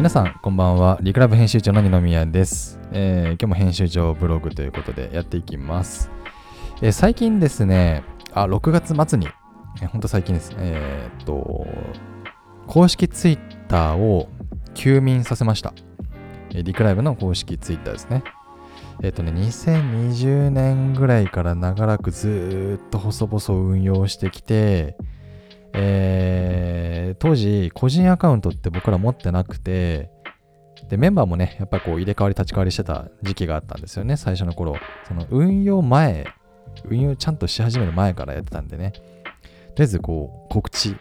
皆さんこんばんは。リクラブ編集長の二宮です、えー今日も編集長ブログということでやっていきます、えー最近ですねあ6月末に、えーほんと最近ですえーっと公式ツイッターを休眠させました、えリクライブの公式ツイッターですね。えっ、とね2020年ぐらいから長らくずーっと細々運用してきてえー当時個人アカウントって僕ら持ってなくてでメンバーもねやっぱこう入れ替わり立ち替わりしてた時期があったんですよね。最初の頃。その運用前運用ちゃんとし始める前からやってたんでね。とりあえずこう告知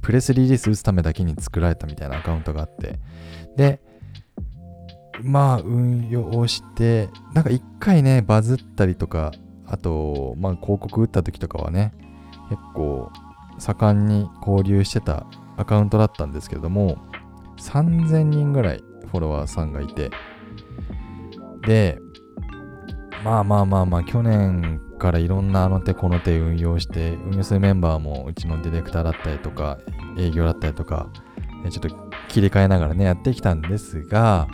プレスリリース打つためだけに作られたみたいなアカウントがあって。でまあ運用してなんか一回ねバズったりとかあとまあ広告打った時とかはね結構盛んに交流してたアカウントだったんですけれども3000人ぐらいフォロワーさんがいてでまあまあまあまあ去年からいろんなあの手この手運用して運用するメンバーもうちのディレクターだったりとか営業だったりとかちょっと切り替えながらねやってきたんですが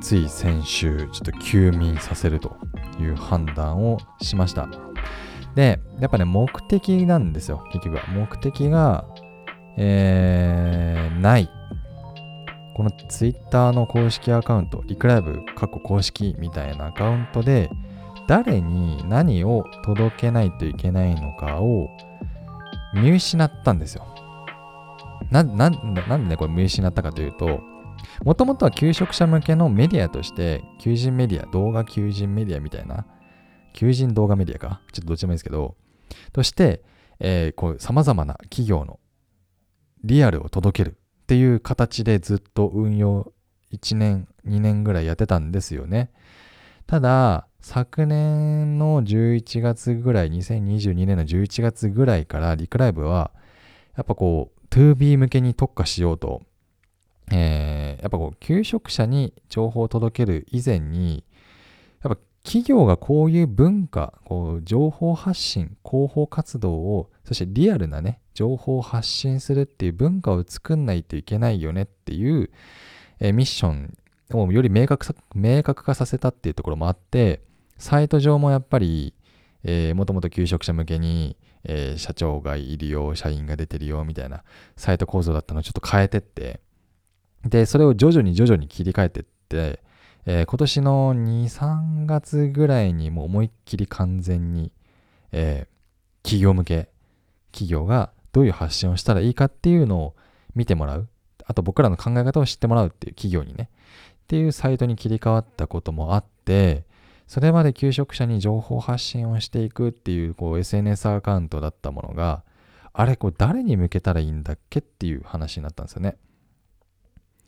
つい先週ちょっと休眠させるという判断をしました。でやっぱね目的なんですよ結局は。目的がえー、ない。この Twitter の公式アカウントリクライブ過去公式みたいなアカウントで誰に何を届けないといけないのかを見失ったんですよ。ななんなんでねこれ見失ったかというともともとは求職者向けのメディアとして求人メディア動画求人メディアみたいな求人動画メディアか？ちょっとどっちでもいいですけど。として、えーこう様々な企業のリアルを届けるっていう形でずっと運用1年2年ぐらいやってたんですよね。ただ昨年の11月ぐらい2022年の11月ぐらいからリクライブはやっぱこう 2B 向けに特化しようと、えーやっぱこう求職者に情報を届ける以前に企業がこういう文化、こう情報発信、広報活動を、そしてリアルなね、情報を発信するっていう文化を作んないといけないよねっていう、えーミッションをより明確明確化させたっていうところもあって、サイト上もやっぱり、えーもともと求職者向けに、えー社長がいるよ、社員が出てるよみたいなサイト構造だったのをちょっと変えてって、で、それを徐々に徐々に切り替えてって、えー今年の2、3月ぐらいにもう思いっきり完全に、えー企業向け、企業がどういう発信をしたらいいかっていうのを見てもらう。あと僕らの考え方を知ってもらうっていう企業にね。っていうサイトに切り替わったこともあって、それまで求職者に情報発信をしていくっていうこう SNS アカウントだったものが、あれこれ誰に向けたらいいんだっけっていう話になったんですよね。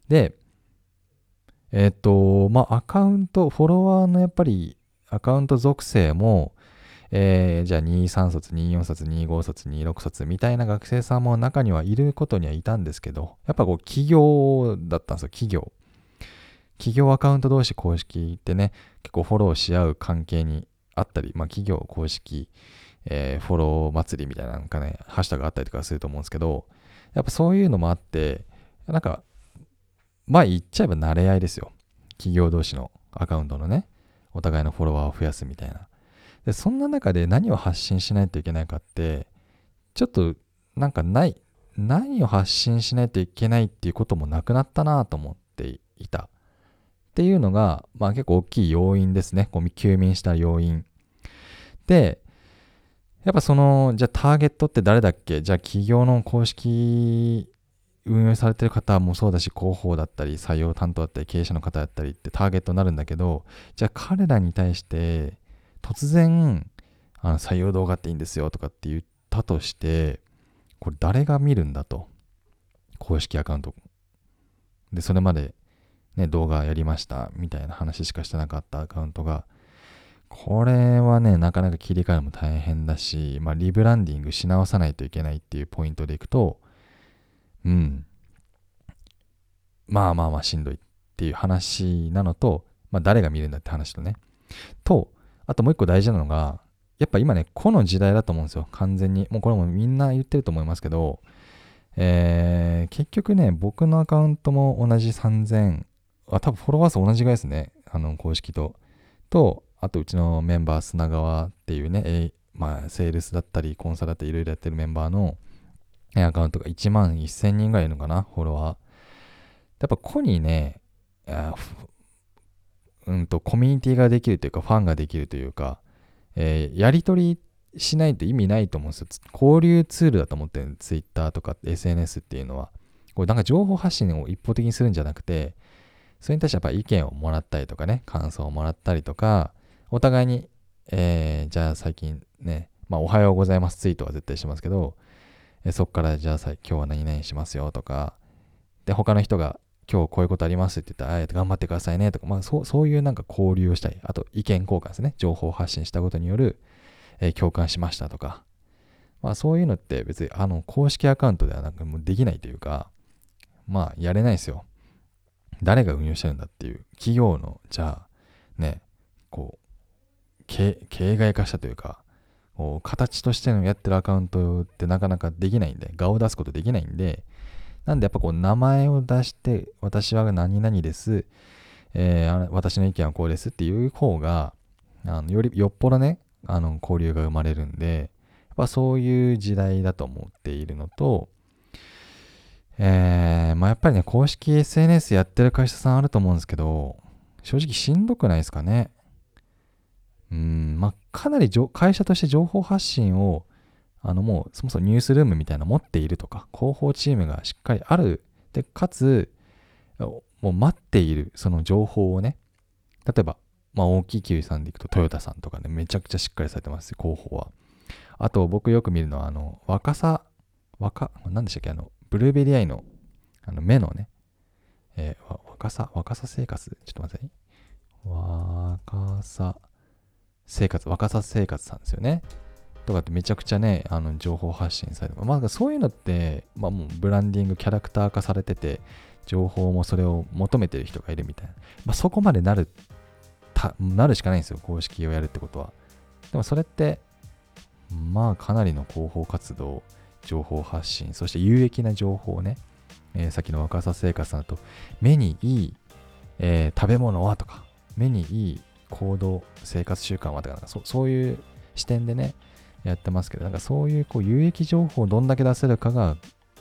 で、えっ、と、まあ、アカウント、フォロワーのやっぱりアカウント属性も、えーじゃあ23卒、24卒、25卒、26卒みたいな学生さんも中にはいることにはいたんですけど、やっぱこう企業だったんですよ、企業。企業アカウント同士公式ってね、結構フォローし合う関係にあったり、まあ、企業公式、えーフォロー祭りみたいななんかね、ハッシュタグあったりとかすると思うんですけど、やっぱそういうのもあって、なんか、まあ言っちゃえば慣れ合いですよ。企業同士のアカウントのね、お互いのフォロワーを増やすみたいな。で、そんな中で何を発信しないといけないかって、ちょっとなんかない、何を発信しないといけないっていうこともなくなったなと思っていた。っていうのが、まあ結構大きい要因ですね。こう休眠した要因。で、やっぱその、じゃあターゲットって誰だっけ？じゃあ企業の公式運営されてる方もそうだし、広報だったり、採用担当だったり、経営者の方だったりってターゲットになるんだけど、じゃあ彼らに対して、突然、あの採用動画っていいんですよとかって言ったとして、これ誰が見るんだと。公式アカウント。で、それまで、ね、動画やりましたみたいな話しかしてなかったアカウントが、これはね、なかなか切り替えも大変だし、まあ、リブランディングし直さないといけないっていうポイントでいくと、うん。まあまあまあしんどいっていう話なのと、まあ誰が見るんだって話とね。と、あともう一個大事なのが、やっぱ今ね、この時代だと思うんですよ。完全に。もうこれもみんな言ってると思いますけど、えー、結局ね、僕のアカウントも同じ3000、あ、多分フォロワー数同じぐらいですね。あの、公式と。と、あとうちのメンバー砂川っていうね、えー、まあ、セールスだったり、コンサルだったり、いろいろやってるメンバーのアカウントが1万1000人ぐらいいるのかな、フォロワー。やっぱこにね、うんと、コミュニティができるというか、ファンができるというか、えー、やりとりしないと意味ないと思うんですよ。交流ツールだと思ってる Twitter とか SNS っていうのは。これなんか情報発信を一方的にするんじゃなくて、それに対してやっぱ意見をもらったりとかね、感想をもらったりとか、お互いに、えー、じゃあ最近ね、まあおはようございますツイートは絶対しますけど、えそっからじゃあさ今日は何々しますよとか、で、他の人が今日こういうことありますって言ったら、あ頑張ってくださいねとか、まあそうそういうなんか交流をしたり、あと意見交換ですね。情報発信したことによる、えー、共感しましたとか、まあそういうのって別にあの公式アカウントではなんかもうできないというか、まあやれないですよ。誰が運用してるんだっていう、企業の、じゃあ、ね、こう、形骸化したというか、形としてのやってるアカウントってなかなかできないんで、顔を出すことできないんで、なんでやっぱこう名前を出して、私は何々です、えー、私の意見はこうですっていう方が、あのよりよっぽどね、あの交流が生まれるんで、やっぱそういう時代だと思っているのと、えー、まあやっぱりね、公式 SNS やってる会社さんあると思うんですけど、正直しんどくないですかね。うん、まあかなり会社として情報発信をあのもうそもそもニュースルームみたいなの持っているとか、広報チームがしっかりある。で、かつ、もう待っているその情報をね、例えば、まあ大きい企業さんで行くとトヨタさんとかね、めちゃくちゃしっかりされてます広報は。あと僕よく見るのは、あの、若さ、若、何でしたっけ、あの、ブルーベリーアイの、あの、目のね、えー、若さ、若さ生活、ちょっと待ってね。若さ生活、若さ生活さんですよね。とかってめちゃくちゃね、あの情報発信されて、まあそういうのって、まあもうブランディング、キャラクター化されてて、情報もそれを求めてる人がいるみたいな。まあそこまでなる、たなるしかないんですよ、公式をやるってことは。でもそれって、まあかなりの広報活動、情報発信、そして有益な情報をね、えー、さっきの若さ生活さんだと、目にいい、えー、食べ物はとか、目にいい行動、生活習慣はとか、そそういう視点でね、やってますけど、なんかそういうこう有益情報をどんだけ出せるかが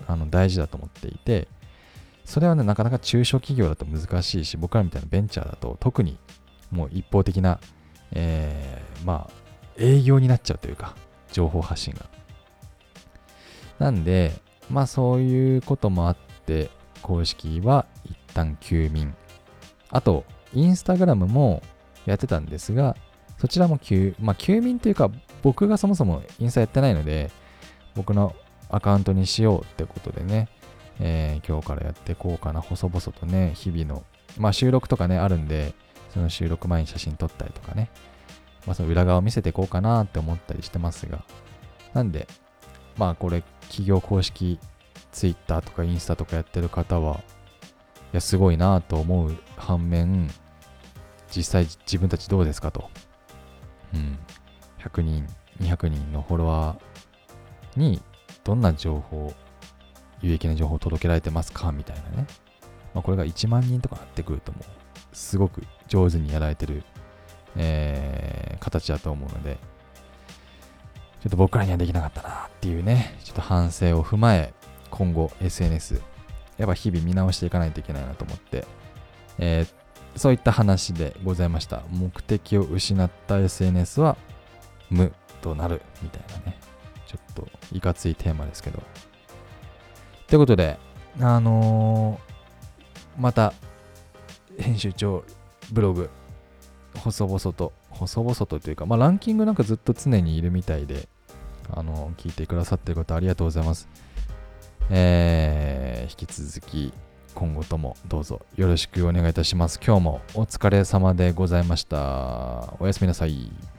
あの大事だと思っていて、それはね、なかなか中小企業だと難しいし、僕らみたいなベンチャーだと特にもう一方的な、えー、まあ、営業になっちゃうというか、情報発信が。なんで、まあそういうこともあって、公式は一旦休眠。あと、インスタグラムもやってたんですが、そちらも休、まあ休眠というか、僕がそもそもインスタやってないので、僕のアカウントにしようってことでね、えー、今日からやっていこうかな、細々とね、日々の、まあ収録とかね、あるんで、その収録前に写真撮ったりとかね、まあその裏側を見せていこうかなって思ったりしてますが、なんで、まあこれ、企業公式 Twitter とかインスタとかやってる方は、いや、すごいなと思う反面、実際自分たちどうですかと。うん。100人、200人のフォロワーにどんな情報、有益な情報を届けられてますかみたいなね。まあ、これが1万人とかなってくるともう、すごく上手にやられてる、えー、形だと思うので、ちょっと僕らにはできなかったなっていうね、ちょっと反省を踏まえ、今後 SNS、やっぱ日々見直していかないといけないなと思って、えー、そういった話でございました。目的を失った SNS は無となるみたいなね、ちょっといかついテーマですけど。ということで、あのー、また、編集長ブログ、細々と、細々とというか、まあ、ランキングなんかずっと常にいるみたいで、あのー、聞いてくださってる方ありがとうございます。えー、引き続き、今後ともどうぞよろしくお願いいたします。今日もお疲れ様でございました。おやすみなさい。